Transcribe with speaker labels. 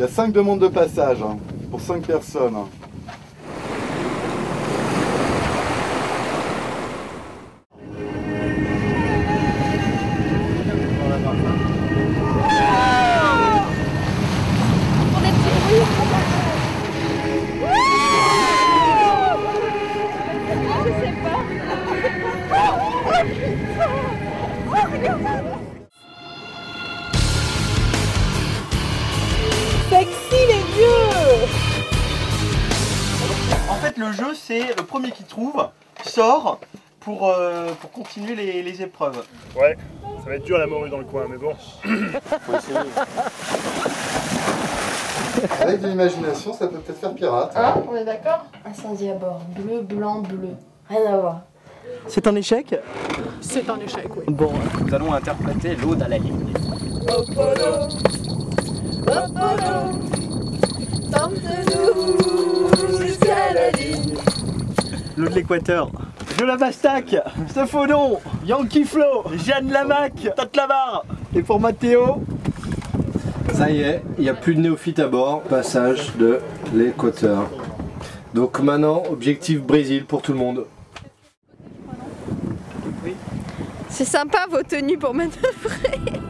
Speaker 1: Il y a 5 demandes de passage hein, pour 5 personnes.
Speaker 2: Fait, le jeu, c'est le premier qui trouve sort pour, euh, pour continuer les, les épreuves.
Speaker 3: Ouais, ça va être dur la morue dans le coin, mais bon.
Speaker 1: Avec de l'imagination, ça peut peut-être faire pirate.
Speaker 4: Hein On est d'accord? Incendie à bord. Bleu, blanc, bleu. Rien à voir.
Speaker 2: C'est un échec?
Speaker 4: C'est un échec, oui.
Speaker 2: Bon,
Speaker 5: Nous allons interpréter l'Aude à
Speaker 4: la ligne.
Speaker 2: L'eau de l'équateur. Je la Bastac, Stefaudon, Yankee Flo, Jeanne Lamac, Tatlavar. Et pour Mathéo,
Speaker 6: Ça y est, il n'y a plus de néophyte à bord. Passage de l'équateur. Donc maintenant, objectif Brésil pour tout le monde.
Speaker 4: C'est sympa vos tenues pour manœuvrer.